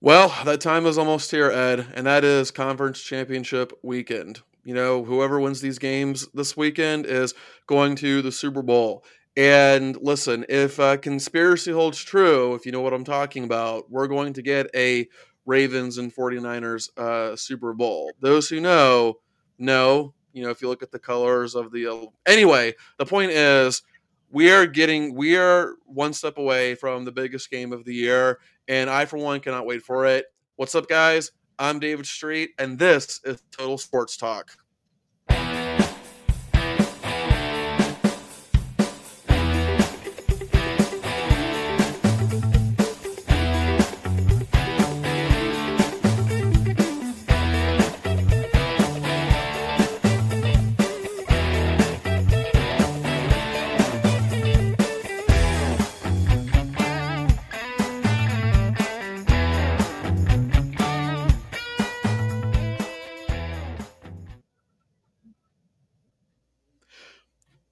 Well, that time is almost here, Ed, and that is conference championship weekend. You know, whoever wins these games this weekend is going to the Super Bowl. And listen, if uh, conspiracy holds true, if you know what I'm talking about, we're going to get a Ravens and 49ers uh, Super Bowl. Those who know, know. You know, if you look at the colors of the. Anyway, the point is, we are getting, we are one step away from the biggest game of the year and I, for one, cannot wait for it. What's up, guys? I'm David Street, and this is Total Sports Talk.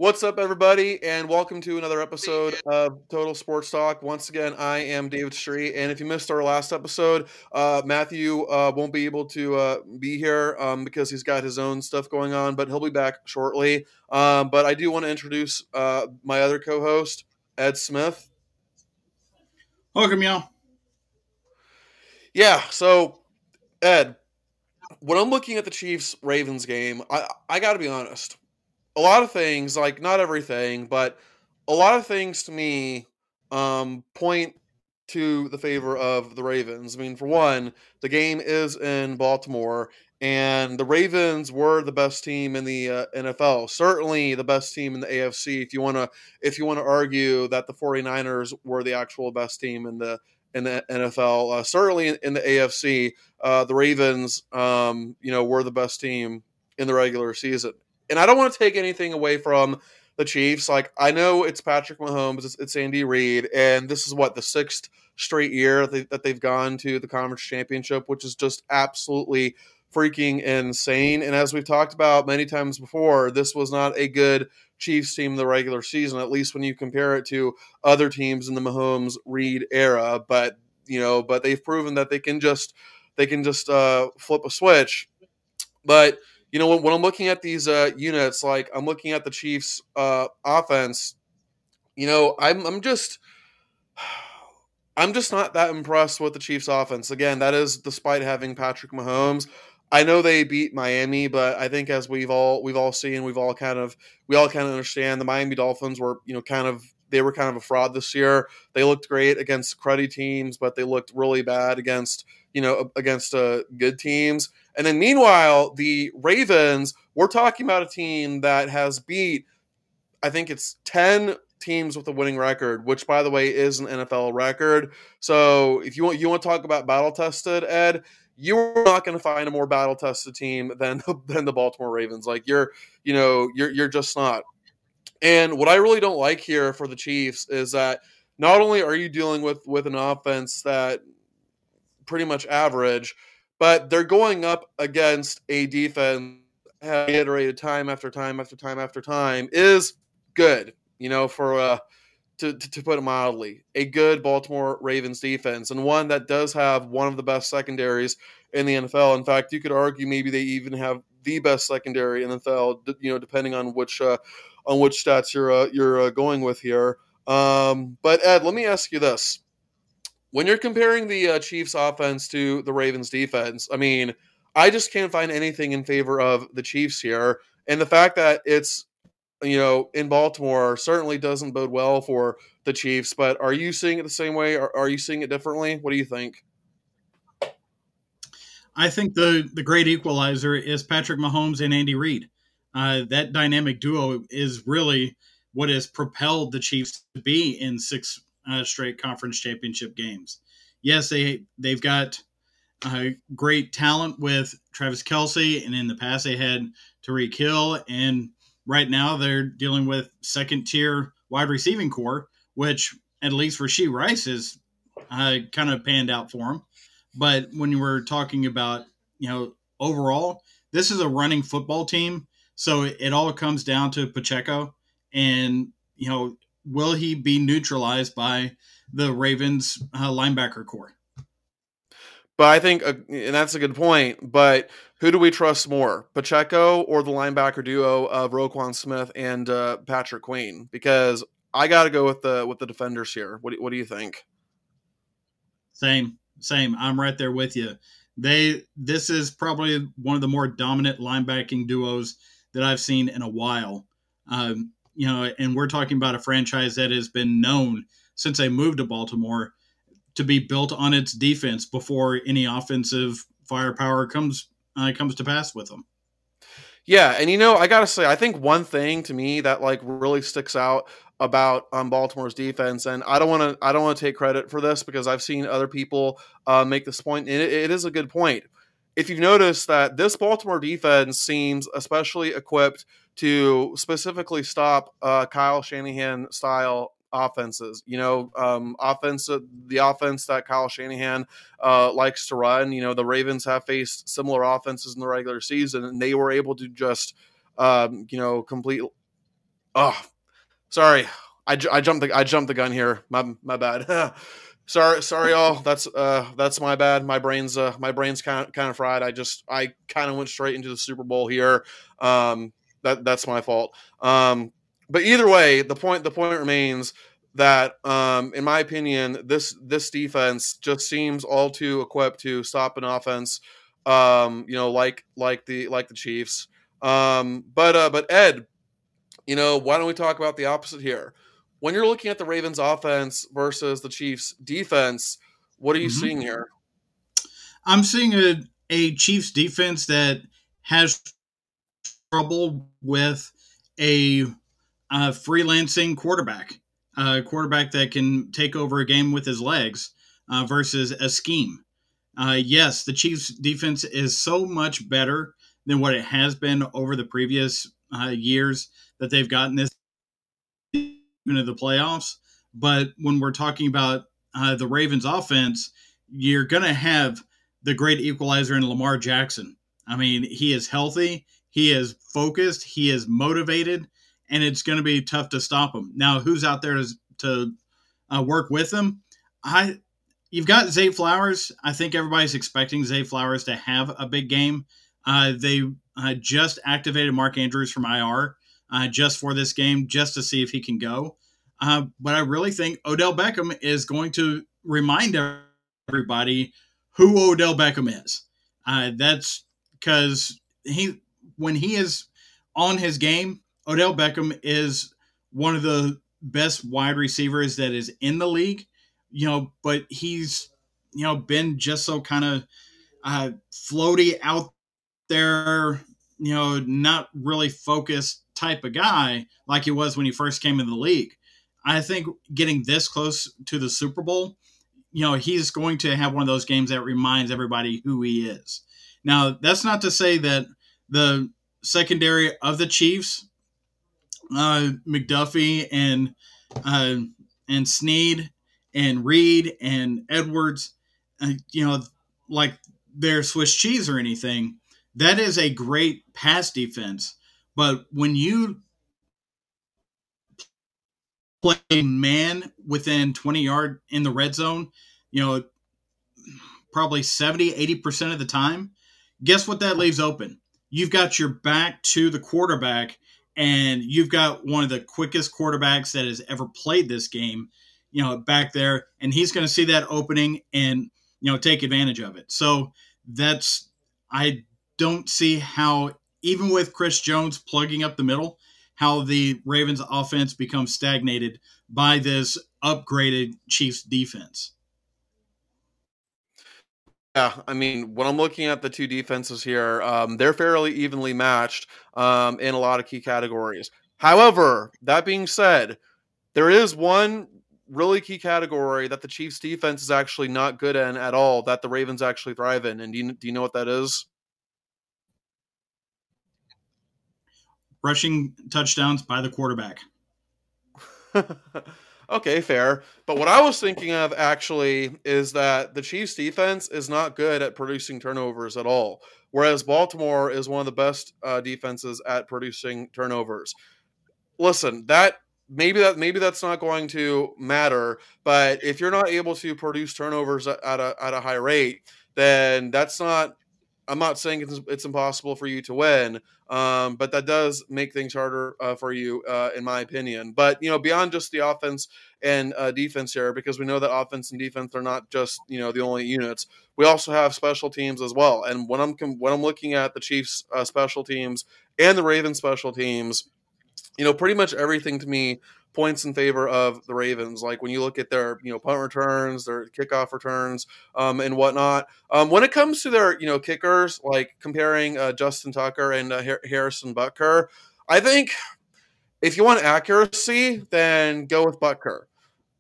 What's up, everybody, and welcome to another episode of Total Sports Talk. Once again, I am David Street, and if you missed our last episode, uh, Matthew uh, won't be able to uh, be here um, because he's got his own stuff going on, but he'll be back shortly. Um, but I do want to introduce uh, my other co-host, Ed Smith. Welcome, y'all. Yeah, so Ed, when I'm looking at the Chiefs Ravens game, I I got to be honest a lot of things, like not everything, but a lot of things to me um, point to the favor of the Ravens. I mean, for one, the game is in Baltimore, and the Ravens were the best team in the uh, NFL. Certainly the best team in the AFC. If you want to, if you want to argue that the 49ers were the actual best team in the in the NFL, uh, certainly in, in, the AFC, uh, the Ravens, um, you know, were the best team in the regular season and I don't want to take anything away from the Chiefs. Like I know it's Patrick Mahomes, it's, it's Andy Reid, and this is what the sixth straight year that, they, have gone to the conference championship, which is just absolutely freaking insane. And as we've talked about many times before, this was not a good Chiefs team the regular season, at least when you compare it to other teams in the Mahomes Reid era. But you know, but they've proven that they can just they can just uh, flip a switch. But you know, when, when I'm looking at these uh, units, like I'm looking at the Chiefs' uh, offense, you know, I'm I'm just I'm just not that impressed with the Chiefs' offense. Again, that is despite having Patrick Mahomes. I know they beat Miami, but I think as we've all we've all seen, we've all kind of we all kind of understand the Miami Dolphins were you know kind of they were kind of a fraud this year. They looked great against cruddy teams, but they looked really bad against you know against uh, good teams. And then meanwhile, the Ravens, we're talking about a team that has beat, I think it's 10 teams with a winning record, which by the way is an NFL record. So if you want you want to talk about battle tested, Ed, you're not going to find a more battle tested team than than the Baltimore Ravens. Like you're, you know, you're you're just not. And what I really don't like here for the Chiefs is that not only are you dealing with with an offense that pretty much average, but they're going up against a defense have iterated time after time after time after time is good. You know, for uh, to, to, to put it mildly, a good Baltimore Ravens defense and one that does have one of the best secondaries in the NFL. In fact, you could argue maybe they even have the best secondary in the NFL. You know, depending on which uh, on which stats you're uh, you're uh, going with here. Um, but Ed, let me ask you this: when you're comparing the uh, Chiefs offense to the Ravens defense, I mean, I just can't find anything in favor of the Chiefs here. And the fact that it's, you know, in Baltimore certainly doesn't bode well for the Chiefs. But are you seeing it the same way? Or are you seeing it differently? What do you think? I think the the great equalizer is Patrick Mahomes and Andy Reid. Uh, that dynamic duo is really what has propelled the Chiefs to be in six uh, straight conference championship games. Yes, they they've got uh, great talent with Travis Kelce, and in the past they had Tyreek Hill, and right now they're dealing with second tier wide receiving corps, which at least Rashee Rice is uh, kind of panned out for him. But when you were talking about you know overall, this is a running football team, so it, it all comes down to Pacheco, and you know will he be neutralized by the Ravens uh, linebacker corps? But I think, uh, and that's a good point. But who do we trust more, Pacheco or the linebacker duo of Roquan Smith and uh, Patrick Queen? Because I got to go with the with the defenders here. What do, what do you think? Same, same. I'm right there with you. They this is probably one of the more dominant linebacking duos that I've seen in a while. Um, you know, and we're talking about a franchise that has been known since they moved to Baltimore to be built on its defense before any offensive firepower comes uh, comes to pass with them. Yeah, and you know, I gotta say, I think one thing to me that like really sticks out about um, Baltimore's defense, and I don't want to I don't want to take credit for this because I've seen other people uh, make this point, and it, it is a good point. If you've noticed that this Baltimore defense seems especially equipped to specifically stop uh, Kyle Shanahan style offenses. You know, um, offense the offense that Kyle Shanahan uh, likes to run. You know, the Ravens have faced similar offenses in the regular season, and they were able to just, um, you know, complete. Oh, sorry, I, I jumped the I jumped the gun here. My my bad. sorry, sorry, all. That's uh, that's my bad. My brain's uh, my brain's kind of kind of fried. I just I kind of went straight into the Super Bowl here. Um, that that's my fault. Um, but either way, the point the point remains that, um, in my opinion, this this defense just seems all too equipped to stop an offense. Um, you know, like like the like the Chiefs. Um, but uh, but Ed, you know, why don't we talk about the opposite here? When you're looking at the Ravens offense versus the Chiefs defense, what are you mm-hmm. seeing here? I'm seeing a a Chiefs defense that has trouble with a a freelancing quarterback, a quarterback that can take over a game with his legs uh, versus a scheme. Uh, yes, the Chiefs' defense is so much better than what it has been over the previous uh, years that they've gotten this into the playoffs. But when we're talking about uh, the Ravens' offense, you're going to have the great equalizer in Lamar Jackson. I mean, he is healthy, he is focused, he is motivated, and it's going to be tough to stop him. Now, who's out there to, to uh, work with him? I you've got Zay Flowers. I think everybody's expecting Zay Flowers to have a big game. Uh, they uh, just activated Mark Andrews from IR uh, just for this game, just to see if he can go. Uh, but I really think Odell Beckham is going to remind everybody who Odell Beckham is. Uh, that's because he when he is on his game, Odell Beckham is one of the best wide receivers that is in the league, you know, but he's, you know, been just so kind of uh, floaty out there, you know, not really focused type of guy like he was when he first came in the league. I think getting this close to the Super Bowl, you know, he's going to have one of those games that reminds everybody who he is. Now, that's not to say that the secondary of the Chiefs uh, McDuffie and uh, and Sneed and Reid and Edwards, uh, you know, like they're Swiss cheese or anything. That is a great pass defense, but when you play man within 20 yard in the red zone, you know, probably 70, 80% of the time, guess what that leaves open? You've got your back to the quarterback and you've got one of the quickest quarterbacks that has ever played this game, you know, back there, and he's going to see that opening and you know take advantage of it. So that's I don't see how even with Chris Jones plugging up the middle, how the Ravens offense becomes stagnated by this upgraded Chiefs defense. Yeah, I mean, when I'm looking at the two defenses here, um, they're fairly evenly matched um, in a lot of key categories. However, that being said, there is one really key category that the Chiefs defense is actually not good in at all that the Ravens actually thrive in. And do you, do you know what that is? Rushing touchdowns by the quarterback. Okay, fair. But what I was thinking of actually is that the Chiefs defense is not good at producing turnovers at all, whereas Baltimore is one of the best uh, defenses at producing turnovers. Listen, that maybe that maybe that's not going to matter, but if you're not able to produce turnovers at a at a high rate, then that's not. I'm not saying it's, it's impossible for you to win, um, but that does make things harder uh, for you, uh, in my opinion. But you know, beyond just the offense and uh, defense here, because we know that offense and defense are not just you know the only units. We also have special teams as well. And when I'm when I'm looking at the Chiefs' uh, special teams and the Ravens' special teams, you know, pretty much everything to me points in favor of the Ravens. Like when you look at their, you know, punt returns, their kickoff returns, um, and whatnot. Um, when it comes to their, you know, kickers, like comparing uh, Justin Tucker and uh, Harrison Butker, I think if you want accuracy, then go with Butker.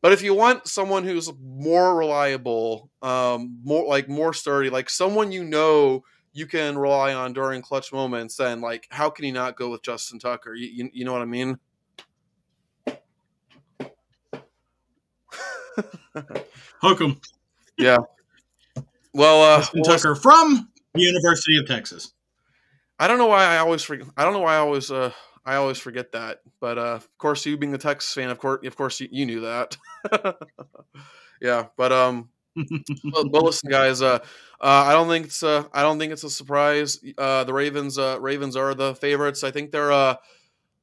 But if you want someone who's more reliable, um, more like more sturdy, like someone you know you can rely on during clutch moments, then like how can you not go with Justin Tucker? You, you, you know what I mean? Hook 'em. Yeah. Well, uh, Justin Tucker from the University of Texas. I don't know why I always forget. I don't know why I always uh I always forget that. But uh of course, you being a Texas fan, of course, of course, you, you knew that. yeah, but um, well, well, listen, guys. Uh, uh, I don't think it's uh, I don't think it's a surprise. Uh, the Ravens, uh, Ravens are the favorites. I think they're uh,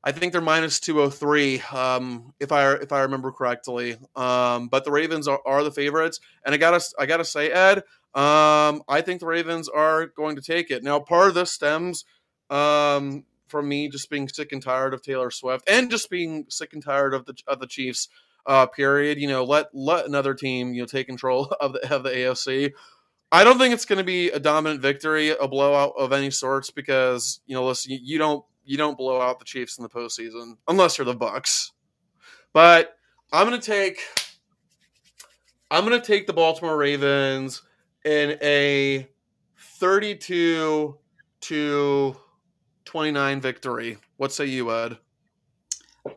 I think they're minus two hundred three, um, if I if I remember correctly. Um, but the Ravens are, are the favorites, and I gotta I gotta say, Ed, um, I think the Ravens are going to take it. Now, part of this stems um, from me just being sick and tired of Taylor Swift, and just being sick and tired of the of the Chiefs. Uh, period. You know, let let another team you know take control of the of the AFC. I don't think it's going to be a dominant victory, a blowout of any sorts, because you know, listen, you don't you don't blow out the Chiefs in the postseason unless you're the Bucs. But I'm gonna take I'm gonna take the Baltimore Ravens in a 32 to 29 victory. What say you, Ed?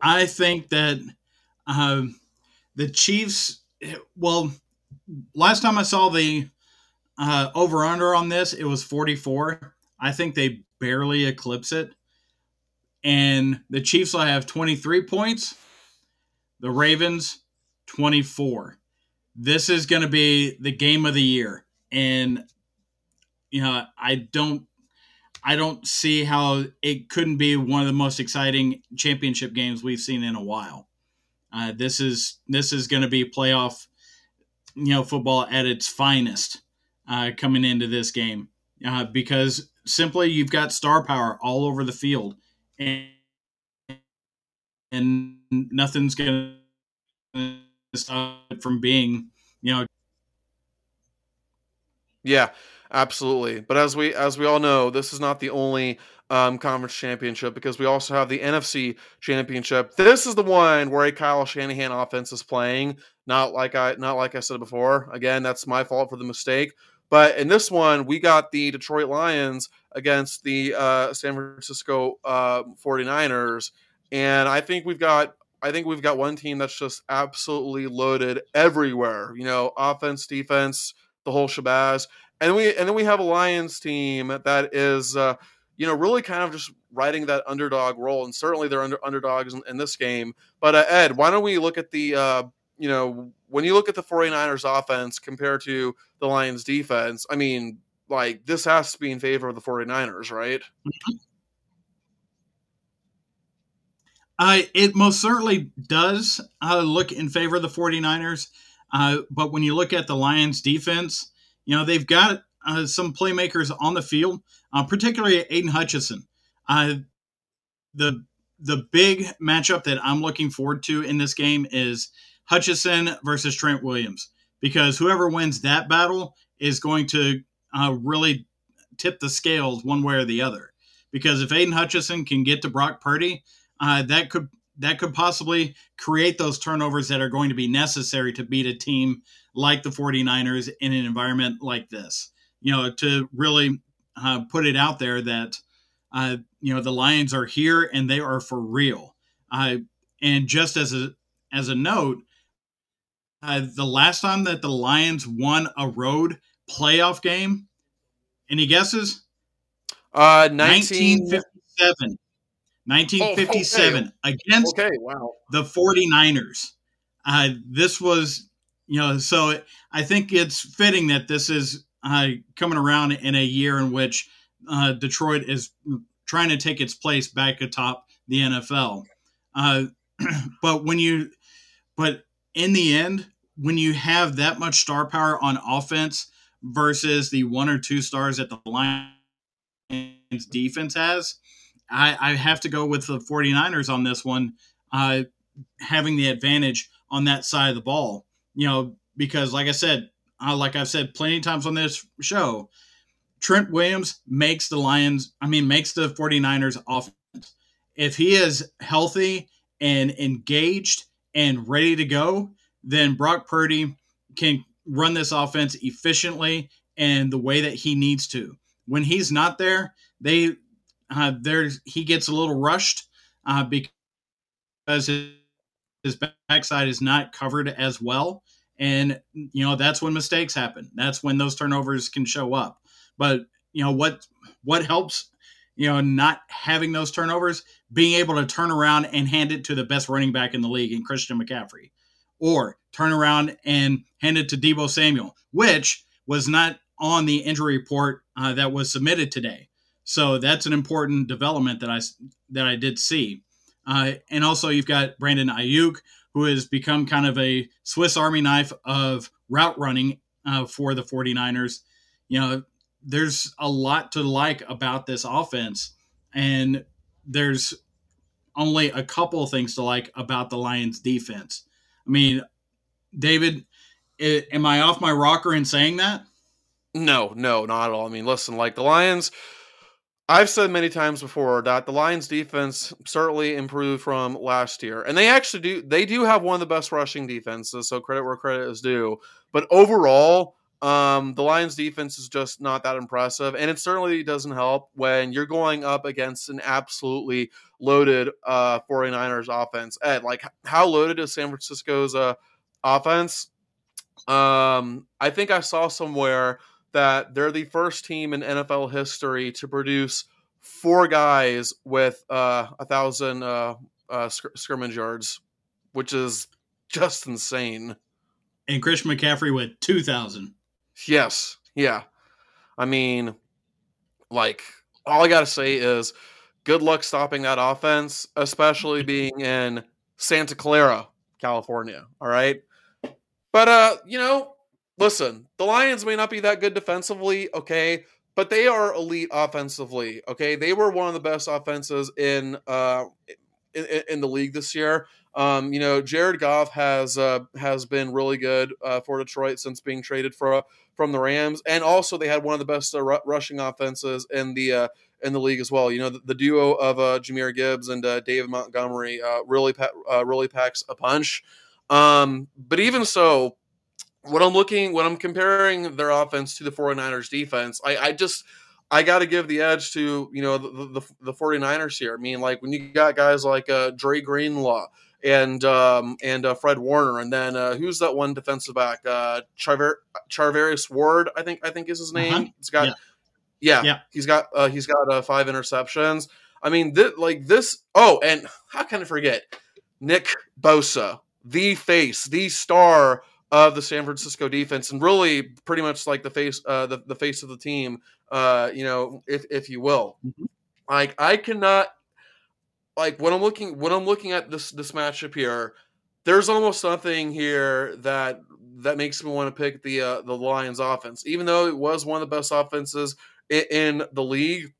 I think that um, the Chiefs. Well, last time I saw the uh, over under on this, it was 44. I think they barely eclipse it and the Chiefs will have 23 points, the Ravens 24. This is going to be the game of the year and you know, I don't I don't see how it couldn't be one of the most exciting championship games we've seen in a while. Uh, this is this is going to be playoff, you know, football at its finest uh, coming into this game uh, because simply you've got star power all over the field and, and nothing's going to stop it from being, you know. Yeah, absolutely. But as we as we all know, this is not the only um, conference championship because we also have the NFC championship. This is the one where a Kyle Shanahan offense is playing. Not like I not like I said before. Again, that's my fault for the mistake. But in this one, we got the Detroit Lions against the uh, San Francisco uh, 49ers. And I think we've got I think we've got one team that's just absolutely loaded everywhere. You know, offense, defense, the whole shabazz. And we and then we have a Lions team that is uh, you know really kind of just riding that underdog role, and certainly they're under underdogs in, in this game. But uh, Ed, why don't we look at the uh, you know when you look at the 49ers offense compared to the Lions defense? I mean, like this has to be in favor of the 49ers, right? Mm-hmm. Uh, it most certainly does uh, look in favor of the 49ers. Uh, but when you look at the Lions defense, you know, they've got uh, some playmakers on the field, uh, particularly Aidan Hutchinson. Uh, the the big matchup that I'm looking forward to in this game is Hutchinson versus Trent Williams, because whoever wins that battle is going to uh, really tip the scales one way or the other. Because if Aidan Hutchinson can get to Brock Purdy, uh, that could that could possibly create those turnovers that are going to be necessary to beat a team like the 49ers in an environment like this. You know, to really uh, put it out there that, uh, you know, the Lions are here and they are for real. Uh, and just as a, as a note, uh, the last time that the Lions won a road playoff game, any guesses? Uh, 19... 1957. 1957 oh, okay. against okay, wow. the 49ers. Uh, this was, you know, so it, I think it's fitting that this is uh, coming around in a year in which uh, Detroit is trying to take its place back atop the NFL. Uh, but when you, but in the end, when you have that much star power on offense versus the one or two stars that the Lions defense has, I, I have to go with the 49ers on this one, uh, having the advantage on that side of the ball. You know, because like I said, uh, like I've said plenty of times on this show, Trent Williams makes the Lions, I mean, makes the 49ers offense. If he is healthy and engaged and ready to go, then Brock Purdy can run this offense efficiently and the way that he needs to. When he's not there, they uh, there's he gets a little rushed uh, because his, his backside is not covered as well, and you know that's when mistakes happen. That's when those turnovers can show up. But you know what what helps you know not having those turnovers, being able to turn around and hand it to the best running back in the league in Christian McCaffrey, or turn around and hand it to Deebo Samuel, which was not on the injury report uh, that was submitted today. So that's an important development that I that I did see. Uh, and also, you've got Brandon Aiyuk, who has become kind of a Swiss Army knife of route running uh, for the 49ers. You know, there's a lot to like about this offense, and there's only a couple things to like about the Lions defense. I mean, David, it, am I off my rocker in saying that? No, no, not at all. I mean, listen, like the Lions, I've said many times before that the Lions defense certainly improved from last year. And they actually do they do have one of the best rushing defenses, so credit where credit is due. But overall, um, the Lions defense is just not that impressive, and it certainly doesn't help when you're going up against an absolutely loaded uh 49ers offense. Ed, like how loaded is San Francisco's uh offense? Um, I think I saw somewhere that they're the first team in NFL history to produce four guys with uh, a thousand uh, uh, sc- scrimmage yards, which is just insane. And Chris McCaffrey with two thousand. Yes. Yeah. I mean, like, all I got to say is good luck stopping that offense, especially being in Santa Clara, California. All right. But, uh, you know, listen, the Lions may not be that good defensively, okay, but they are elite offensively, okay? They were one of the best offenses in, uh, in, in the league this year. Um, you know, Jared Goff has uh, has been really good uh, for Detroit since being traded for from the Rams, and also they had one of the best uh, r- rushing offenses in the uh, in the league as well. You know, the, the duo of uh, Jahmyr Gibbs and uh, David Montgomery uh, really pa- uh, really packs a punch. Um, but even so, when I'm looking when I'm comparing their offense to the 49ers defense, I, I just I got to give the edge to you know the, the, the 49ers here. I mean, like when you got guys like uh, Dre Greenlaw and um, and uh, Fred Warner, and then uh, who's that one defensive back? Uh, Charver- Charvarius Ward, I think I think is his name. Uh-huh. He's got yeah. yeah, yeah, he's got uh, he's got uh, five interceptions. I mean, th- like this. Oh, and how can I forget Nick Bosa, the face, the star of the San Francisco defense, and really pretty much like the face, uh, the, the face of the team, uh, you know, if if you will. Mm-hmm. Like I cannot like when I'm looking when I'm looking at this this matchup here, there's almost something here that that makes me want to pick the uh, the Lions offense, even though it was one of the best offenses in, in the league.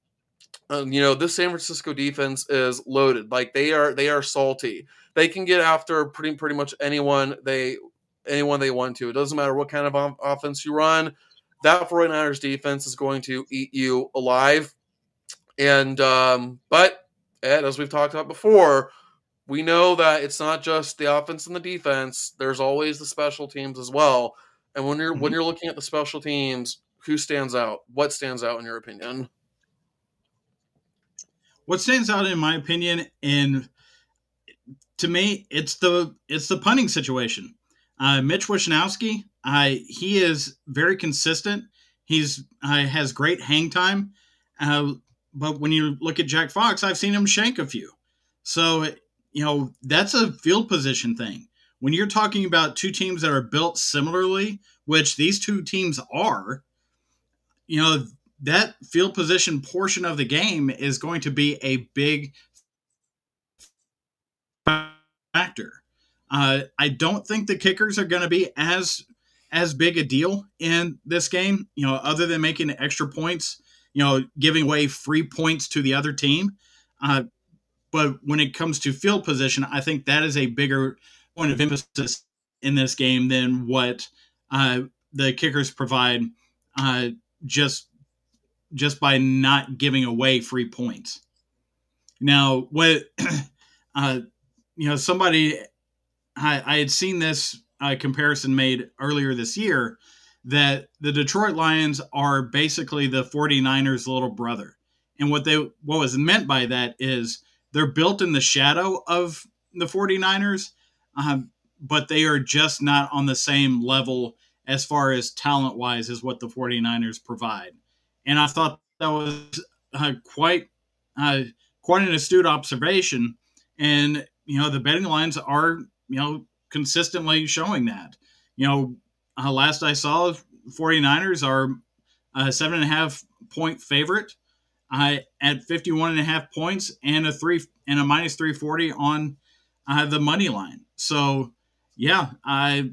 Um, you know, this San Francisco defense is loaded. Like they are they are salty. They can get after pretty pretty much anyone they anyone they want to. It doesn't matter what kind of offense you run. That 49ers defense is going to eat you alive. And um, but Ed, as we've talked about before, we know that it's not just the offense and the defense. There's always the special teams as well. And when you're mm-hmm. when you're looking at the special teams, who stands out? What stands out in your opinion? What stands out in my opinion, and to me, it's the it's the punting situation. Uh, Mitch Wishnowsky, uh, he is very consistent. He's uh, has great hang time. But when you look at Jack Fox, I've seen him shank a few. So, you know, that's a field position thing. When you're talking about two teams that are built similarly, which these two teams are, you know, that field position portion of the game is going to be a big factor. Uh, I don't think the kickers are going to be as as big a deal in this game. You know, other than making extra points, you know, giving away free points to the other team. Uh, but when it comes to field position, I think that is a bigger point of emphasis in this game than what uh, the kickers provide. Uh, just just by not giving away free points. Now, what uh, you know, somebody I, I had seen this uh, comparison made earlier this year that the Detroit Lions are basically the 49ers' little brother. And what they what was meant by that is they're built in the shadow of the 49ers, um, but they are just not on the same level as far as talent wise as what the 49ers provide. And I thought that was uh, quite uh, quite an astute observation. And you know the betting lines are you know consistently showing that. You know, uh, last I saw, 49ers are a seven and a half point favorite uh, at 51 and a half points and a three and a minus 340 on uh, the money line. So yeah, I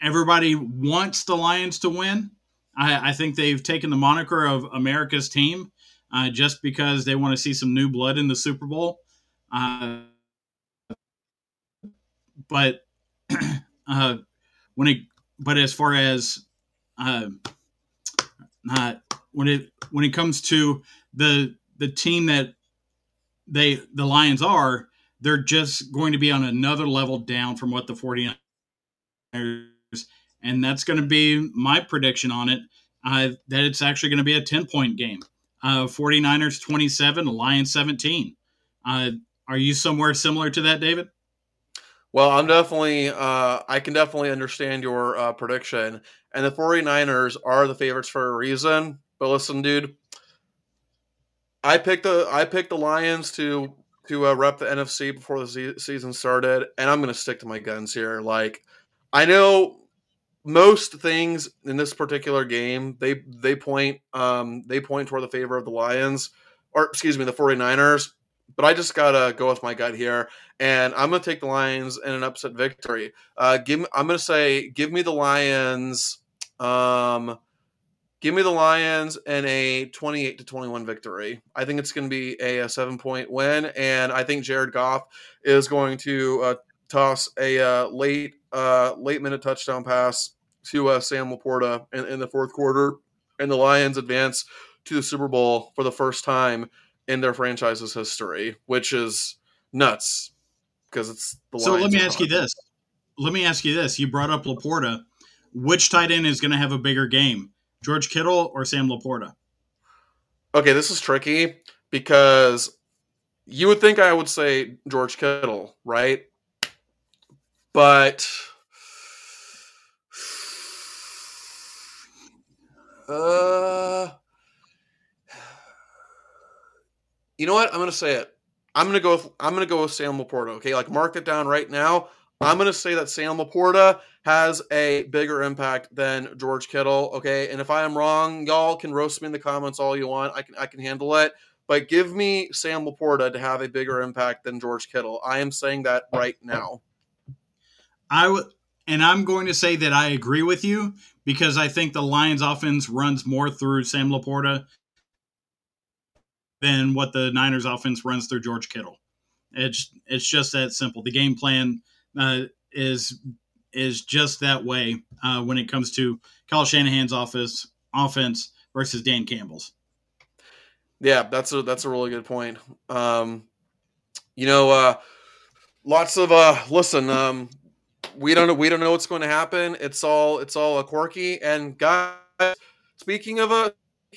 everybody wants the Lions to win. I, I think they've taken the moniker of America's team uh, just because they want to see some new blood in the Super Bowl. Uh, but uh, when it, but as far as uh, when it when it comes to the the team that they the Lions are, they're just going to be on another level down from what the 49ers and that's going to be my prediction on it. Uh, that it's actually going to be a 10 point game. Uh, 49ers 27, Lions 17. Uh, are you somewhere similar to that, David? Well, I'm definitely, uh, I can definitely understand your uh, prediction. And the 49ers are the favorites for a reason. But listen, dude, I picked the I picked the Lions to to uh, rep the NFC before the season started, and I'm going to stick to my guns here. Like, I know most things in this particular game they they point um they point toward the favor of the Lions or excuse me the 49ers but I just gotta go with my gut here and I'm gonna take the Lions in an upset victory. Uh give I'm gonna say give me the Lions um give me the Lions in a 28 to 21 victory. I think it's gonna be a, a seven point win and I think Jared Goff is going to uh, toss a uh, late uh, late minute touchdown pass to uh, Sam LaPorta in, in, the fourth quarter, and the Lions advance to the Super Bowl for the first time in their franchise's history, which is nuts because it's the. So let me ask you this. Let me ask you this. You brought up LaPorta. Which tight end is going to have a bigger game, George Kittle or Sam LaPorta? Okay, this is tricky because you would think I would say George Kittle, right? But uh You know what? I'm to say it. I'm to go with I'm to go with Sam LaPorta, okay? Like mark it down right now. I'm to say that Sam LaPorta has a bigger impact than George Kittle, okay? And if I am wrong, y'all can roast me in the comments all you want. I can I can handle it. But give me Sam LaPorta to have a bigger impact than George Kittle. I am saying that right now. I would, and I'm going to say that I agree with you because I think the Lions offense runs more through Sam LaPorta than what the Niners offense runs through George Kittle. It's it's just that simple. The game plan uh, is is just that way uh, when it comes to Kyle Shanahan's office offense versus Dan Campbell's. Yeah, that's a that's a really good point. Um, you know, uh, lots of uh, listen. Um, we don't know. We don't know what's going to happen. It's all it's all a quirky. And guys, speaking of a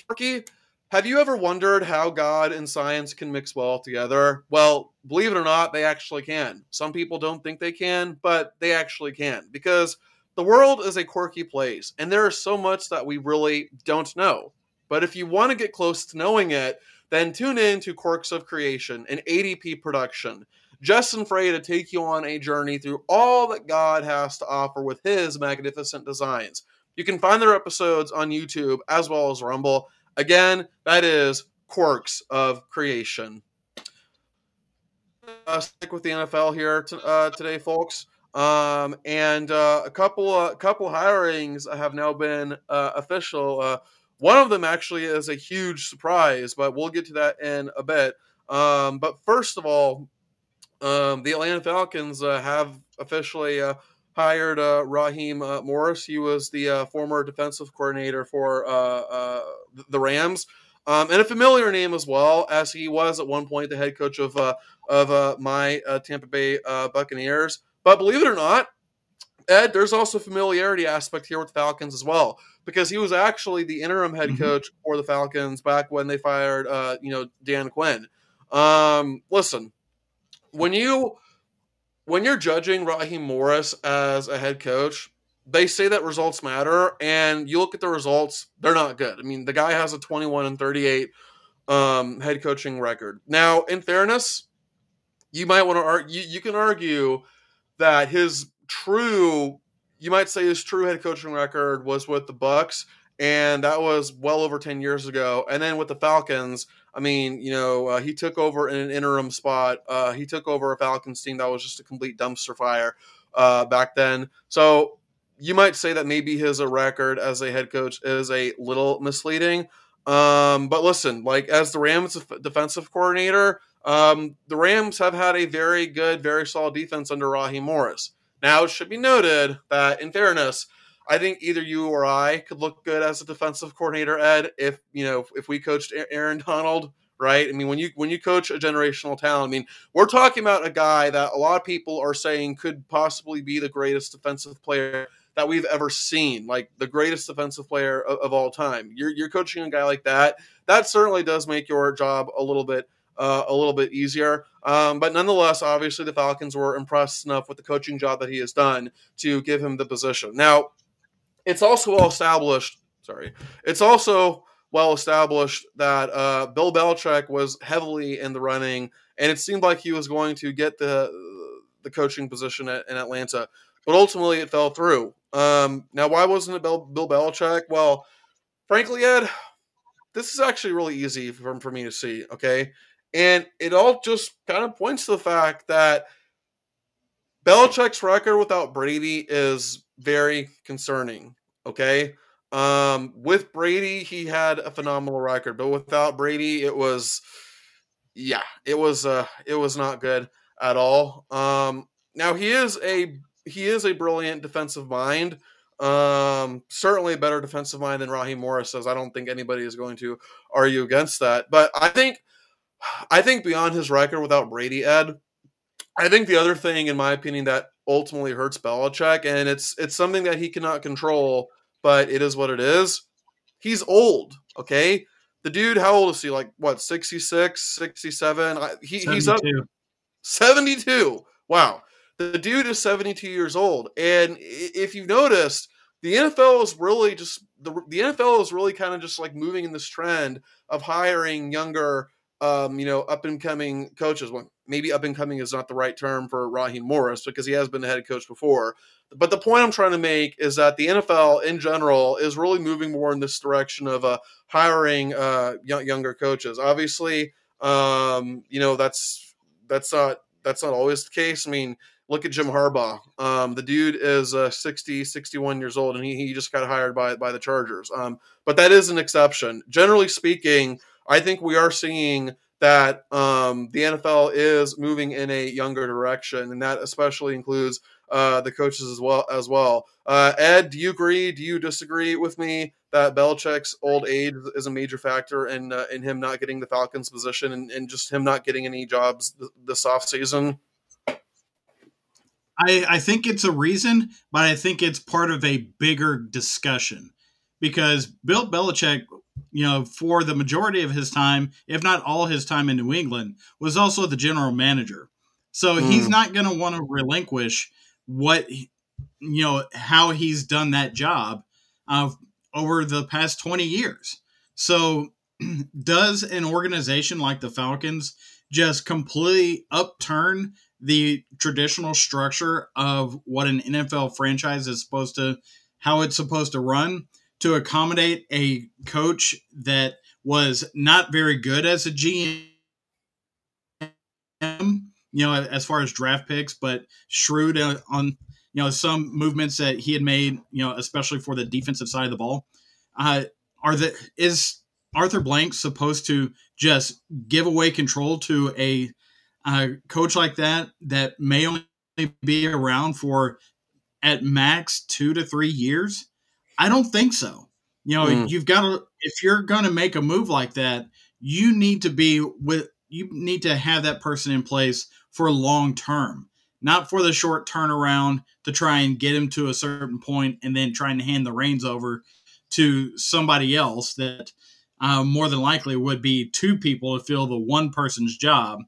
quirky, have you ever wondered how God and science can mix well together? Well, believe it or not, they actually can. Some people don't think they can, but they actually can because the world is a quirky place, and there is so much that we really don't know. But if you want to get close to knowing it, then tune in to Quirks of Creation, an ADP production. Justin Frey to take you on a journey through all that God has to offer with his magnificent designs. You can find their episodes on YouTube as well as Rumble. Again, that is Quirks of Creation. Uh, stick with the NFL here uh, today, folks. Um, and uh, a couple a couple hirings have now been uh, official. Uh, one of them actually is a huge surprise, but we'll get to that in a bit. Um, but first of all, um, the Atlanta Falcons uh, have officially uh, hired uh, Raheem uh, Morris. He was the uh, former defensive coordinator for uh, the Rams, um, and a familiar name as well, as he was at one point the head coach of of my Tampa Bay Buccaneers. But believe it or not, Ed, there's also familiarity aspect here with Falcons as well because he was actually the interim head mm-hmm. coach for the Falcons back when they fired, you know, Dan Quinn. Um, listen, when you when you're judging Raheem Morris as a head coach, they say that results matter, and you look at the results; they're not good. I mean, the guy has a 21 and 38 um, head coaching record. Now, in fairness, you might want to argue. You, can argue that his true, you might say his true head coaching record was with the Bucs, and that was well over 10 years ago. And then with the Falcons, I mean, you know, uh, he took over in an interim spot. Uh, he took over a Falcons team that was just a complete dumpster fire uh, back then. So you might say that maybe his record as a head coach is a little misleading. Um, but listen, like as the Rams defensive coordinator, um, the Rams have had a very good, very solid defense under Raheem Morris. Now, it should be noted that, in fairness, I think either you or I could look good as a defensive coordinator, Ed, if you know if we coached Aaron Donald, right? I mean, when you when you coach a generational talent, I mean, we're talking about a guy that a lot of people are saying could possibly be the greatest defensive player that we've ever seen, like the greatest defensive player of, of all time. You're you're coaching a guy like that. That certainly does make your job a little bit uh, a little bit easier. Um, but nonetheless, obviously, the Falcons were impressed enough with the coaching job that he has done to give him the position. Now, it's also well established. Sorry, it's also well established that uh, Bill Belichick was heavily in the running, and it seemed like he was going to get the the coaching position at, in Atlanta, but ultimately it fell through. Um, now, why wasn't it Bill, Bill Belichick? Well, frankly, Ed, this is actually really easy for, for me to see. Okay, and it all just kind of points to the fact that Belichick's record without Brady is very concerning. Okay. Um, with Brady, he had a phenomenal record, but without Brady, it was, yeah, it was, uh, it was not good at all. Um, now he is a he is a brilliant defensive mind. Um, certainly a better defensive mind than Raheem Morris says. I don't think anybody is going to argue against that. But I think, I think beyond his record without Brady, Ed, I think the other thing, in my opinion, that ultimately hurts Belichick, and it's it's something that he cannot control, but it is what it is. He's old, okay? The dude, how old is he? Like what, 66, 67? He, he's up 72. Wow. The dude is 72 years old. And if you've noticed, the NFL is really just the, the NFL is really kind of just like moving in this trend of hiring younger um, you know, up and coming coaches. Well, maybe up and coming is not the right term for Raheem Morris because he has been the head coach before. But the point I'm trying to make is that the NFL in general is really moving more in this direction of uh, hiring uh, young, younger coaches. Obviously, um, you know that's that's not that's not always the case. I mean, look at Jim Harbaugh. Um, the dude is uh, 60, 61 years old, and he, he just got hired by by the Chargers. Um, but that is an exception. Generally speaking, I think we are seeing that um, the NFL is moving in a younger direction, and that especially includes uh, the coaches as well. As well, uh, Ed, do you agree? Do you disagree with me that Belichick's old age is a major factor in uh, in him not getting the Falcons position and, and just him not getting any jobs th- this off season? I, I think it's a reason, but I think it's part of a bigger discussion because Bill Belichick you know, for the majority of his time, if not all his time in New England, was also the general manager. So mm. he's not going to want to relinquish what, you know, how he's done that job uh, over the past 20 years. So does an organization like the Falcons just completely upturn the traditional structure of what an NFL franchise is supposed to how it's supposed to run to accommodate a coach that was not very good as a GM, you know, as far as draft picks, but shrewd on, you know, some movements that he had made, you know, especially for the defensive side of the ball. Uh, are the is Arthur Blank supposed to just give away control to a coach like that that may only be around for at max two to three years? I don't think so. You know, mm. you've got to if you're going to make a move like that, you need to be with you need to have that person in place for long term, not for the short turnaround to try and get him to a certain point and then trying to hand the reins over to somebody else that uh, more than likely would be two people to fill the one person's job.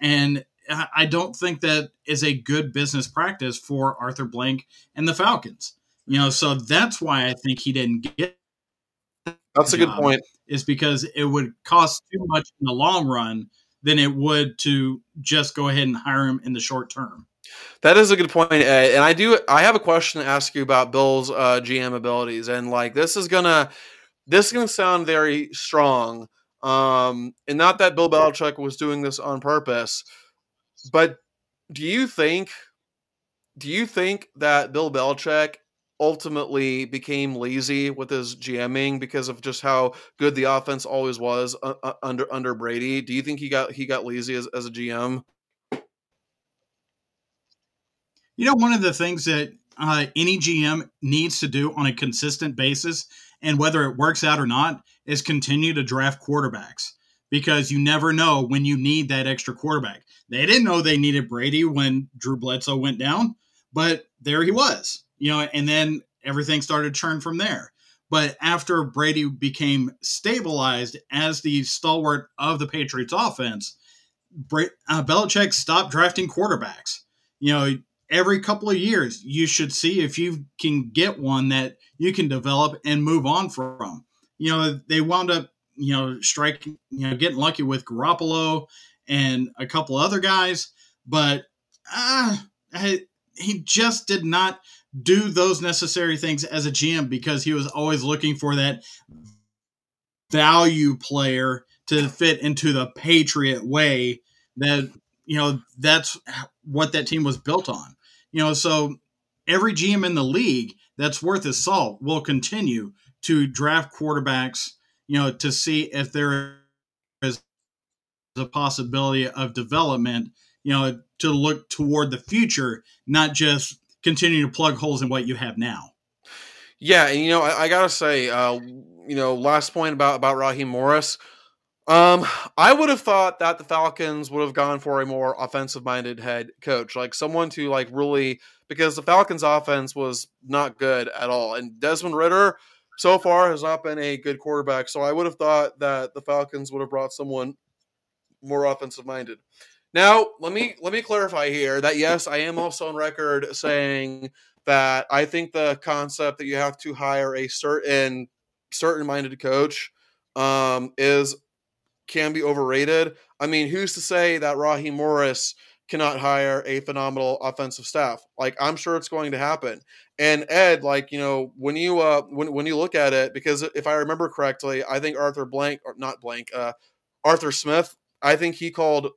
And I don't think that is a good business practice for Arthur Blank and the Falcons. You know, so that's why I think he didn't get. That's a good point. Is because it would cost too much in the long run than it would to just go ahead and hire him in the short term. That is a good point, Ed. And I do. I have a question to ask you about Bill's uh, GM abilities, and like this is gonna, this is gonna sound very strong. Um, and not that Bill Belichick was doing this on purpose, but do you think, do you think that Bill Belichick ultimately became lazy with his GMing because of just how good the offense always was uh, uh, under under Brady? Do you think he got he got lazy as, as a GM? You know, one of the things that uh, any GM needs to do on a consistent basis, and whether it works out or not, is continue to draft quarterbacks because you never know when you need that extra quarterback. They didn't know they needed Brady when Drew Bledsoe went down, but there he was, you know, and then everything started to churn from there. But after Brady became stabilized as the stalwart of the Patriots offense, uh, Belichick stopped drafting quarterbacks. You know, every couple of years, you should see if you can get one that you can develop and move on from. You know, they wound up, you know, striking, you know, getting lucky with Garoppolo and a couple other guys, but uh, he just did not do those necessary things as a GM because he was always looking for that value player to fit into the Patriot way that you know that's what that team was built on. You know, so every GM in the league that's worth his salt will continue to draft quarterbacks, you know, to see if there is a possibility of development, you know, to look toward the future, not just continue to plug holes in what you have now. Yeah, and you know, I, I gotta say, uh, you know, last point about about Raheem Morris. Um, I would have thought that the Falcons would have gone for a more offensive-minded head coach, like someone to like really because the Falcons' offense was not good at all, and Desmond Ridder so far has not been a good quarterback. So I would have thought that the Falcons would have brought someone more offensive-minded. Now, let me let me clarify here that yes, I am also on record saying that I think the concept that you have to hire a certain certain minded coach um, is can be overrated. I mean, who's to say that Raheem Morris cannot hire a phenomenal offensive staff? Like, I'm sure it's going to happen. And Ed, like, you know, when you uh when when you look at it, because if I remember correctly, I think Arthur Blank or not Blank, uh Arthur Smith, I think he called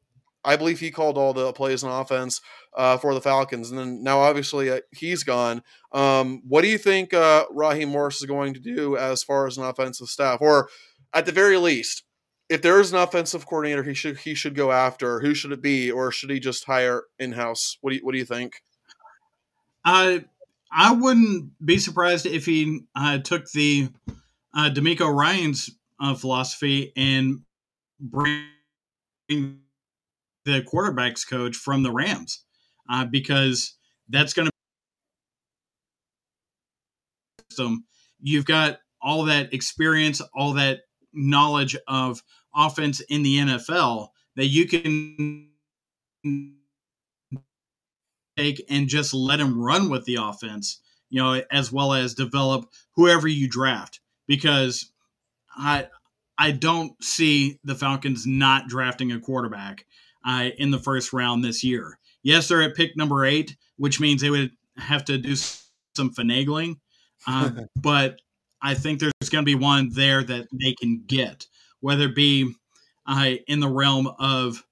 I believe he called all the plays on offense uh, for the Falcons, and then now obviously uh, he's gone. Um, what do you think uh, Raheem Morris is going to do as far as an offensive staff, or at the very least, if there is an offensive coordinator he should he should go after, who should it be, or should he just hire in house? What do you what do you think? I I wouldn't be surprised if he uh, took the uh, DeMeco Ryans uh, philosophy and bring the quarterbacks coach from the Rams, uh, because that's going to system. You've got all that experience, all that knowledge of offense in the NFL that you can take and just let him run with the offense, you know, as well as develop whoever you draft. Because I I don't see the Falcons not drafting a quarterback uh, in the first round this year. Yes, they're at pick number eight, which means they would have to do some finagling uh, but I think there's going to be one there that they can get, whether it be uh, in the realm of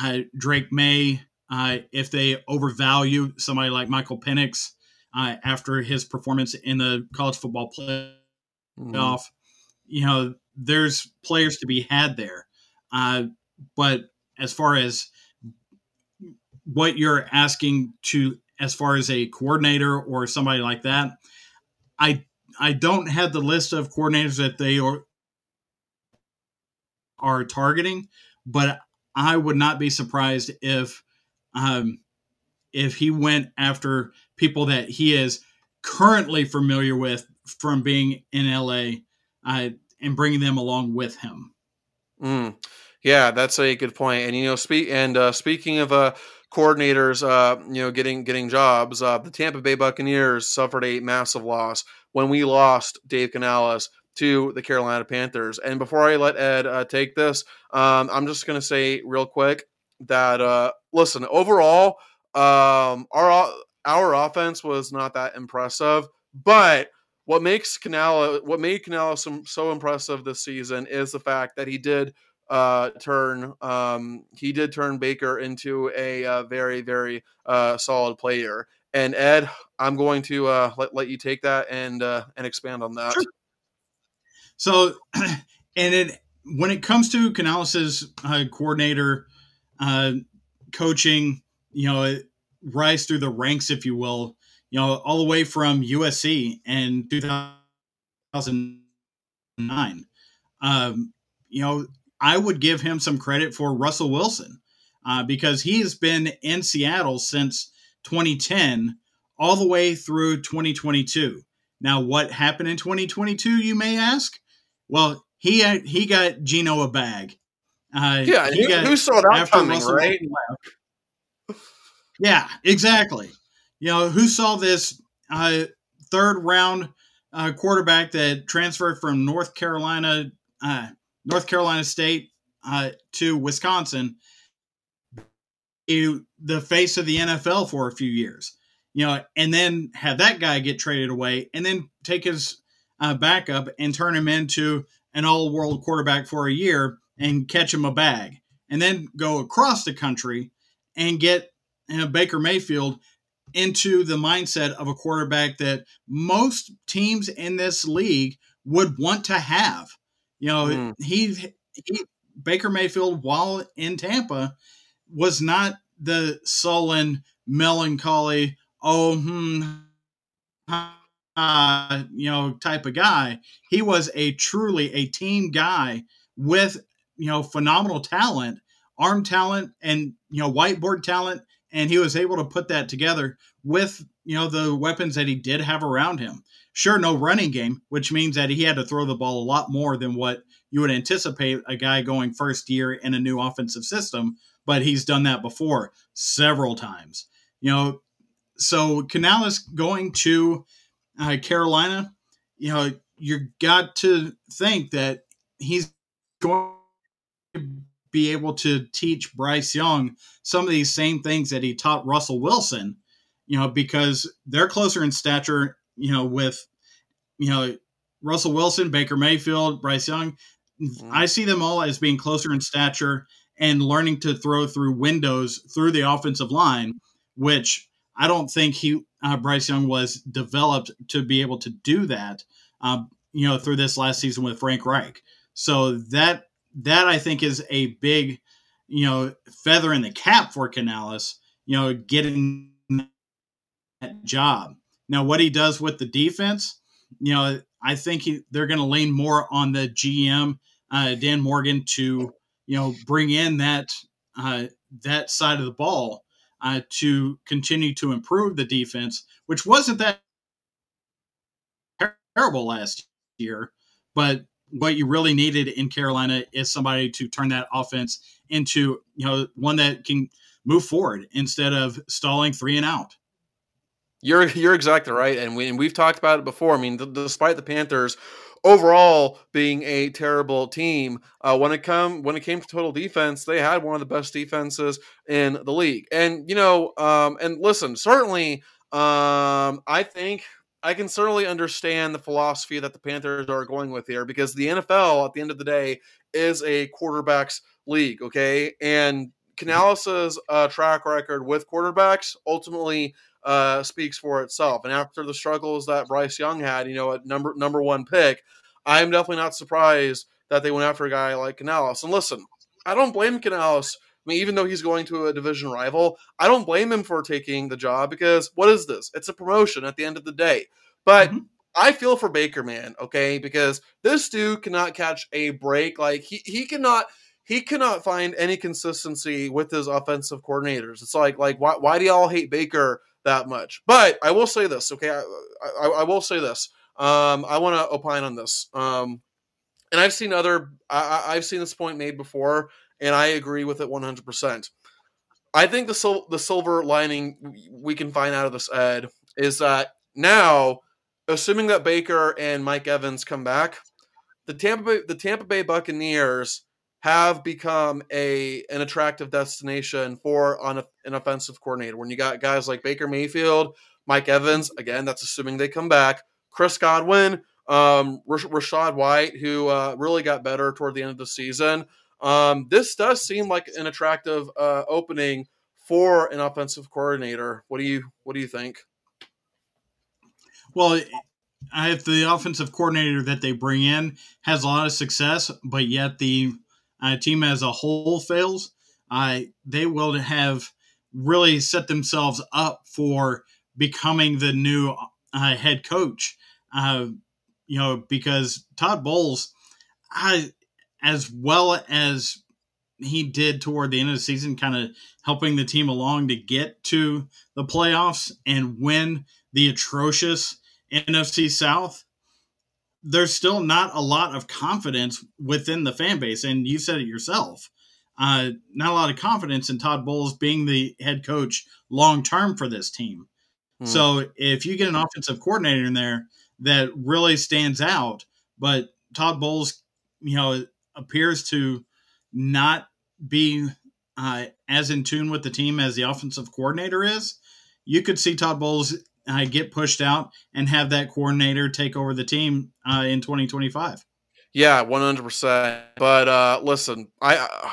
uh, Drake Maye, uh, if they overvalue somebody like Michael Penix uh, after his performance in the college football playoff. Mm-hmm. You know, there's players to be had there. Uh, but as far as what you're asking to, as far as a coordinator or somebody like that, I I don't have the list of coordinators that they are are targeting, but I would not be surprised if um, if he went after people that he is currently familiar with from being in LA uh, and bringing them along with him. Mm. Yeah, that's a good point. And you know, speak and uh, speaking of uh, coordinators, uh, you know, getting getting jobs, uh, the Tampa Bay Buccaneers suffered a massive loss when we lost Dave Canales to the Carolina Panthers. And before I let Ed uh, take this, um, I'm just going to say real quick that uh, listen, overall, um, our our offense was not that impressive, but what makes Canales what made Canales so impressive this season is the fact that he did uh, turn um, he did turn Baker into a uh, very very uh, solid player. And Ed, I'm going to uh, let let you take that and uh, and expand on that. Sure. So, and it when it comes to Canales's uh, coordinator uh, coaching, you know, rise through the ranks, if you will, you know, all the way from USC in 2009. Um, you know, I would give him some credit for Russell Wilson uh, because he has been in Seattle since 2010 all the way through 2022. Now, what happened in 2022, you may ask? Well, he had, he got Geno a bag. Uh, yeah, who, got, who, saw that coming, Russell right? yeah, exactly. You know, who saw this uh, third round uh, quarterback that transferred from North Carolina uh, North Carolina State uh, to Wisconsin, the face of the NFL for a few years, you know, and then have that guy get traded away, and then take his uh, backup and turn him into an all-world quarterback for a year and catch him a bag, and then go across the country and get you know, Baker Mayfield into the mindset of a quarterback that most teams in this league would want to have. You know, mm. he, he Baker Mayfield while in Tampa was not the sullen, melancholy, oh, hmm, uh, you know, type of guy. He was a truly a team guy with, you know, phenomenal talent, arm talent, and, you know, whiteboard talent. And he was able to put that together with, you know, the weapons that he did have around him. Sure, no running game, which means that he had to throw the ball a lot more than what you would anticipate a guy going first year in a new offensive system, but he's done that before several times. You know, so Canales going to uh, Carolina, you know, you got to think that he's going to be able to teach Bryce Young some of these same things that he taught Russell Wilson, you know, because they're closer in stature you know, with you know Russell Wilson, Baker Mayfield, Bryce Young. Mm-hmm. I see them all as being closer in stature and learning to throw through windows through the offensive line, which I don't think he uh, Bryce Young was developed to be able to do that. Uh, you know, through this last season with Frank Reich. So that that I think is a big, you know, feather in the cap for Canales. You know, getting that job. Now, what he does with the defense, you know, I think he, they're going to lean more on the GM uh, Dan Morgan to you know bring in that uh, that side of the ball uh, to continue to improve the defense, which wasn't that terrible last year, but what you really needed in Carolina is somebody to turn that offense into you know one that can move forward instead of stalling three and out. You're you're exactly right, and, we, and we've talked about it before. I mean, th- despite the Panthers overall being a terrible team, uh, when it come when it came to total defense, they had one of the best defenses in the league. And you know, um, and listen, certainly, um, I think I can certainly understand the philosophy that the Panthers are going with here because the NFL, at the end of the day, is a quarterbacks league. Okay, and Canales' uh, track record with quarterbacks ultimately uh, speaks for itself. And after the struggles that Bryce Young had, you know, at number number one pick, I'm definitely not surprised that they went after a guy like Canales. And listen, I don't blame Canales. I mean, even though he's going to a division rival, I don't blame him for taking the job because what is this? It's a promotion at the end of the day. But mm-hmm. I feel for Baker, man, okay? Because this dude cannot catch a break. Like he he cannot he cannot find any consistency with his offensive coordinators. It's like like why why do y'all hate Baker that much? But I will say this, okay? I, I, I will say this. Um, I want to opine on this. Um, and I've seen other I, I've seen this point made before, and I agree with it 100. percent I think the sil- the silver lining we can find out of this Ed is that now, assuming that Baker and Mike Evans come back, the Tampa Bay, the Tampa Bay Buccaneers have become a an attractive destination for on an offensive coordinator. When you got guys like Baker Mayfield, Mike Evans, again, that's assuming they come back. Chris Godwin, um, Rachaad White, who uh, really got better toward the end of the season. Um, this does seem like an attractive uh, opening for an offensive coordinator. What do you What do you think? Well, if the offensive coordinator that they bring in has a lot of success, but yet the uh, team as a whole fails, uh, they will have really set themselves up for becoming the new uh, head coach. Uh, you know, because Todd Bowles, I, as well as he did toward the end of the season, kind of helping the team along to get to the playoffs and win the atrocious NFC South, there's still not a lot of confidence within the fan base. And you said it yourself. Uh, not a lot of confidence in Todd Bowles being the head coach long term for this team. Hmm. So if you get an offensive coordinator in there that really stands out, but Todd Bowles, you know, appears to not be uh, as in tune with the team as the offensive coordinator is, you could see Todd Bowles uh, get pushed out and have that coordinator take over the team uh, in 2025. Yeah, 100%. But uh, listen, I uh,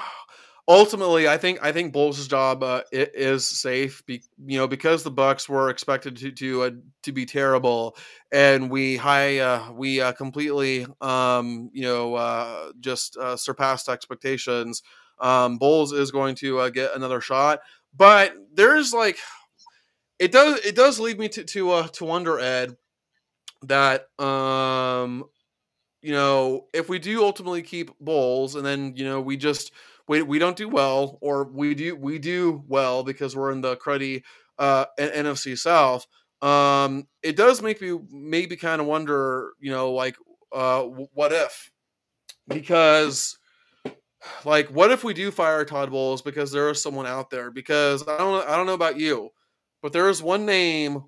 ultimately I think I think Bowles' job uh, is safe. Be, you know, because the Bucs were expected to to uh, to be terrible, and we high we completely um, you know just surpassed expectations. Um, Bowles is going to get another shot, but there's like it does it does lead me to to uh, to wonder, Ed, that um, you know, if we do ultimately keep Bowles, and then you know we just we we don't do well, or we do we do well because we're in the cruddy uh, NFC South. Um, it does make me maybe kind of wonder, you know, like uh, what if? Because like what if we do fire Todd Bowles because there is someone out there? Because I don't I don't know about you, but there is one name,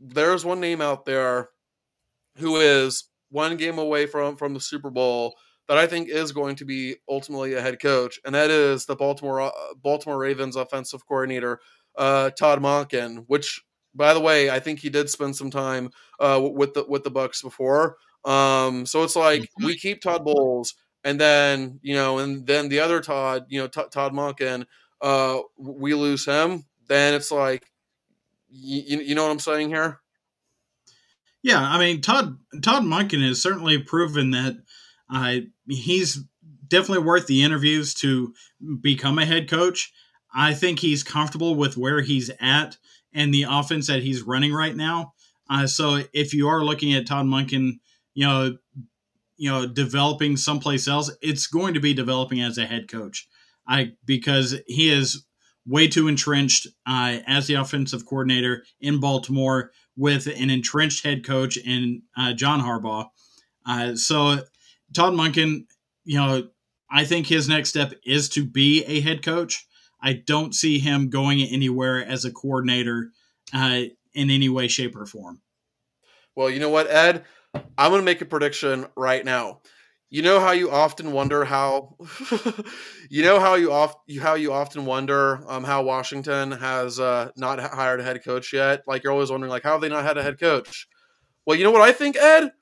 there is one name out there who is one game away from from the Super Bowl that I think is going to be ultimately a head coach, and that is the Baltimore uh, Baltimore Ravens offensive coordinator uh, Todd Monken. Which, by the way, I think he did spend some time uh, with the with the Bucs before. Um, so it's like mm-hmm. we keep Todd Bowles, and then you know, and then the other Todd, you know, T- Todd Monken, uh, we lose him. Then it's like you, you know what I'm saying here? Yeah, I mean Todd Todd Monken has certainly proven that uh, he's definitely worth the interviews to become a head coach. I think he's comfortable with where he's at and the offense that he's running right now. Uh, so if you are looking at Todd Monken, you know, you know, developing someplace else, it's going to be developing as a head coach. I because he is way too entrenched uh, as the offensive coordinator in Baltimore with an entrenched head coach in uh, John Harbaugh. Uh, so Todd Monken, you know, I think his next step is to be a head coach. I don't see him going anywhere as a coordinator uh, in any way, shape, or form. Well, you know what, Ed? I'm going to make a prediction right now you know how you often wonder how you know how you you how you often wonder um, how Washington has uh, not hired a head coach yet. Like you're always wondering like how have they not had a head coach? Well, you know what I think, Ed?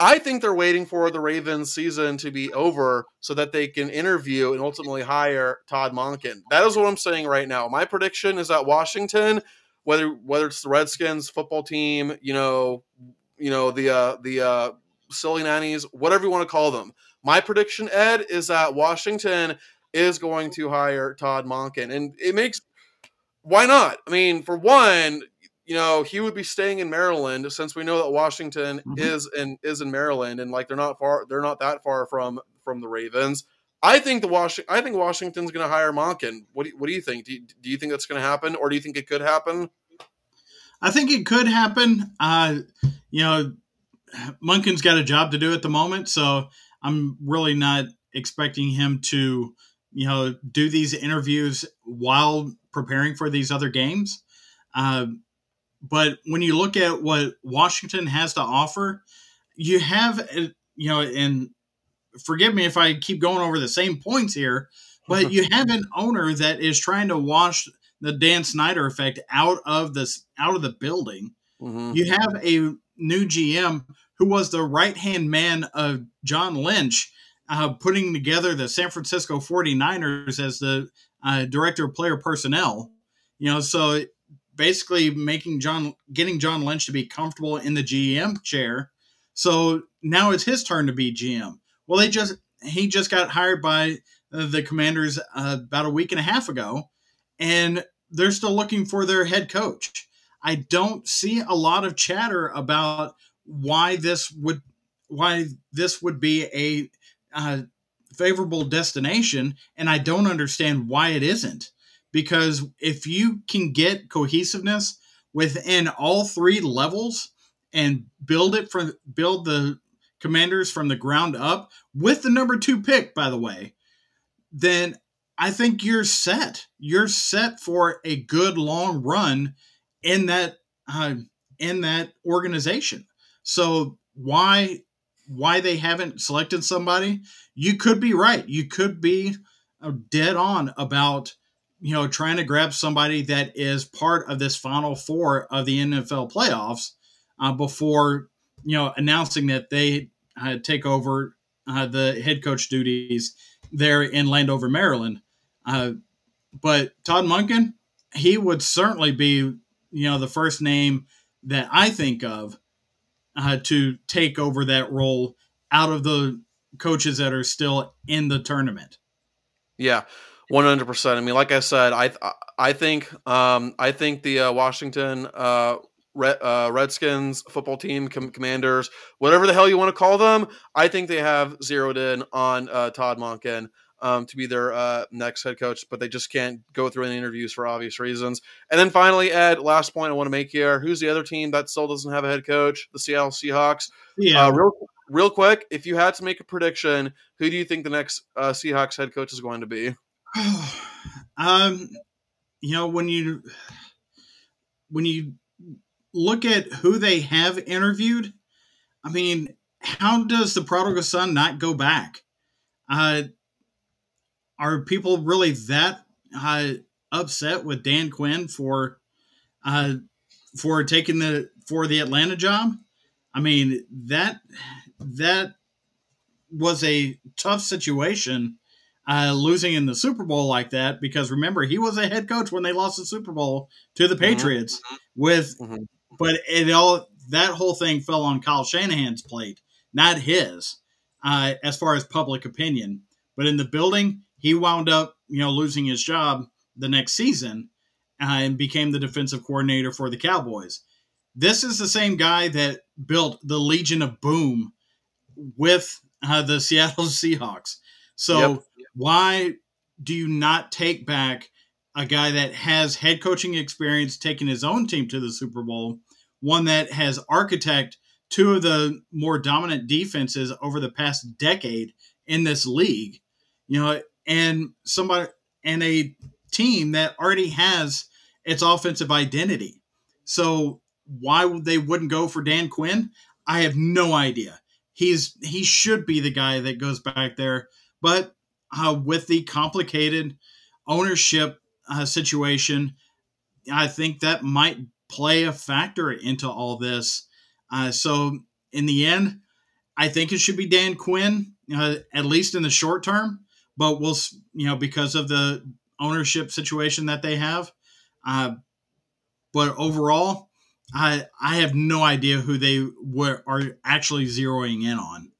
I think they're waiting for the Ravens season to be over so that they can interview and ultimately hire Todd Monken. That is what I'm saying right now. My prediction is that Washington, whether whether it's the Redskins football team, you know, you know the uh, the uh, silly nannies, whatever you want to call them. My prediction, Ed, is that Washington is going to hire Todd Monken, and it makes why not? I mean, for one, you know, he would be staying in Maryland since we know that Washington mm-hmm. is in is in Maryland, and like they're not far, they're not that far from from the Ravens. I think the Washington, I think Washington's going to hire Monken. What do you, what do you think? Do you, do you think that's going to happen, or do you think it could happen? I think it could happen. Uh, you know, Monken's got a job to do at the moment, so I'm really not expecting him to, you know, do these interviews while preparing for these other games. Uh, but when you look at what Washington has to offer, you have, you know, and forgive me if I keep going over the same points here, but you have an owner that is trying to wash the Dan Snyder effect out of this out of the building. Mm-hmm. You have a new GM who was the right hand man of John Lynch, uh, putting together the San Francisco 49ers as the uh, director of player personnel. You know, so basically making John, getting John Lynch to be comfortable in the GM chair. So now it's his turn to be GM. Well, they just, he just got hired by the commanders uh, about a week and a half ago, and they're still looking for their head coach. I don't see a lot of chatter about why this would why this would be a uh, favorable destination, and I don't understand why it isn't. Because if you can get cohesiveness within all three levels and build it from build the commanders from the ground up with the number two pick, by the way, then I think you're set. You're set for a good long run in that uh, in that organization. So why why they haven't selected somebody? You could be right. You could be uh, dead on about you know trying to grab somebody that is part of this final four of the NFL playoffs uh, before you know announcing that they uh, take over uh, the head coach duties there in Landover, Maryland. Uh, but Todd Monken, he would certainly be you know the first name that I think of uh, to take over that role out of the coaches that are still in the tournament. Yeah, one hundred percent. I mean, like I said, I I think um, I think the uh, Washington uh, Red, uh, Redskins football team, com- Commanders, whatever the hell you want to call them, I think they have zeroed in on uh, Todd Monken um, to be their uh, next head coach, but they just can't go through any interviews for obvious reasons. And then finally, Ed, last point I want to make here: who's the other team that still doesn't have a head coach? The Seattle Seahawks. Yeah. Uh, real, real quick, if you had to make a prediction, who do you think the next uh, Seahawks head coach is going to be? um, you know when you when you look at who they have interviewed, I mean, how does the prodigal son not go back? Uh, are people really that uh, upset with Dan Quinn for uh, for taking the for the Atlanta job? I mean that that was a tough situation uh, losing in the Super Bowl like that because remember he was a head coach when they lost the Super Bowl to the mm-hmm. Patriots mm-hmm. with mm-hmm. but it all that whole thing fell on Kyle Shanahan's plate, not his, uh, as far as public opinion. But in the building, he wound up, you know, losing his job the next season uh, and became the defensive coordinator for the Cowboys. This is the same guy that built the Legion of Boom with uh, the Seattle Seahawks. So yep. why do you not take back a guy that has head coaching experience, taking his own team to the Super Bowl, one that has architect two of the more dominant defenses over the past decade in this league? You know, and somebody and a team that already has its offensive identity. So why they wouldn't go for Dan Quinn? I have no idea. He's he should be the guy that goes back there, but uh, with the complicated ownership uh, situation, I think that might play a factor into all this. Uh, so in the end, I think it should be Dan Quinn, uh, at least in the short term. But we'll, you know, because of the ownership situation that they have. Uh, but overall, I I have no idea who they were are actually zeroing in on.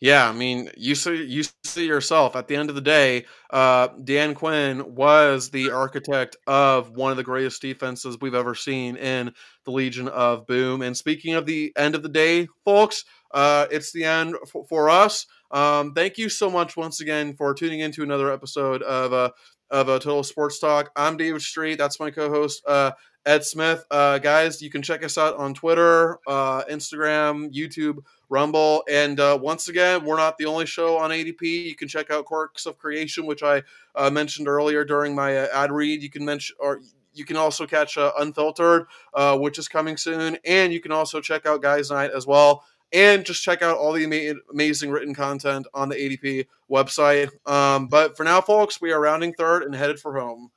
Yeah, I mean, you see, you see yourself. At the end of the day, uh, Dan Quinn was the architect of one of the greatest defenses we've ever seen in the Legion of Boom. And speaking of the end of the day, folks, uh, it's the end for, for us. Um, thank you so much once again for tuning into another episode of uh, of a Total Sports Talk. I'm David Street. That's my co-host. Uh, Ed Smith. Uh, guys, you can check us out on Twitter, uh, Instagram, YouTube, Rumble. And uh, once again, we're not the only show on ADP. You can check out Quirks of Creation, which I uh, mentioned earlier during my uh, ad read. You can mention or you can also catch uh, Unfiltered, which is coming soon, and you can also check out Guys Night as well. And just check out all the ama- amazing written content on the ADP website. Um, but for now, folks, we are rounding third and headed for home.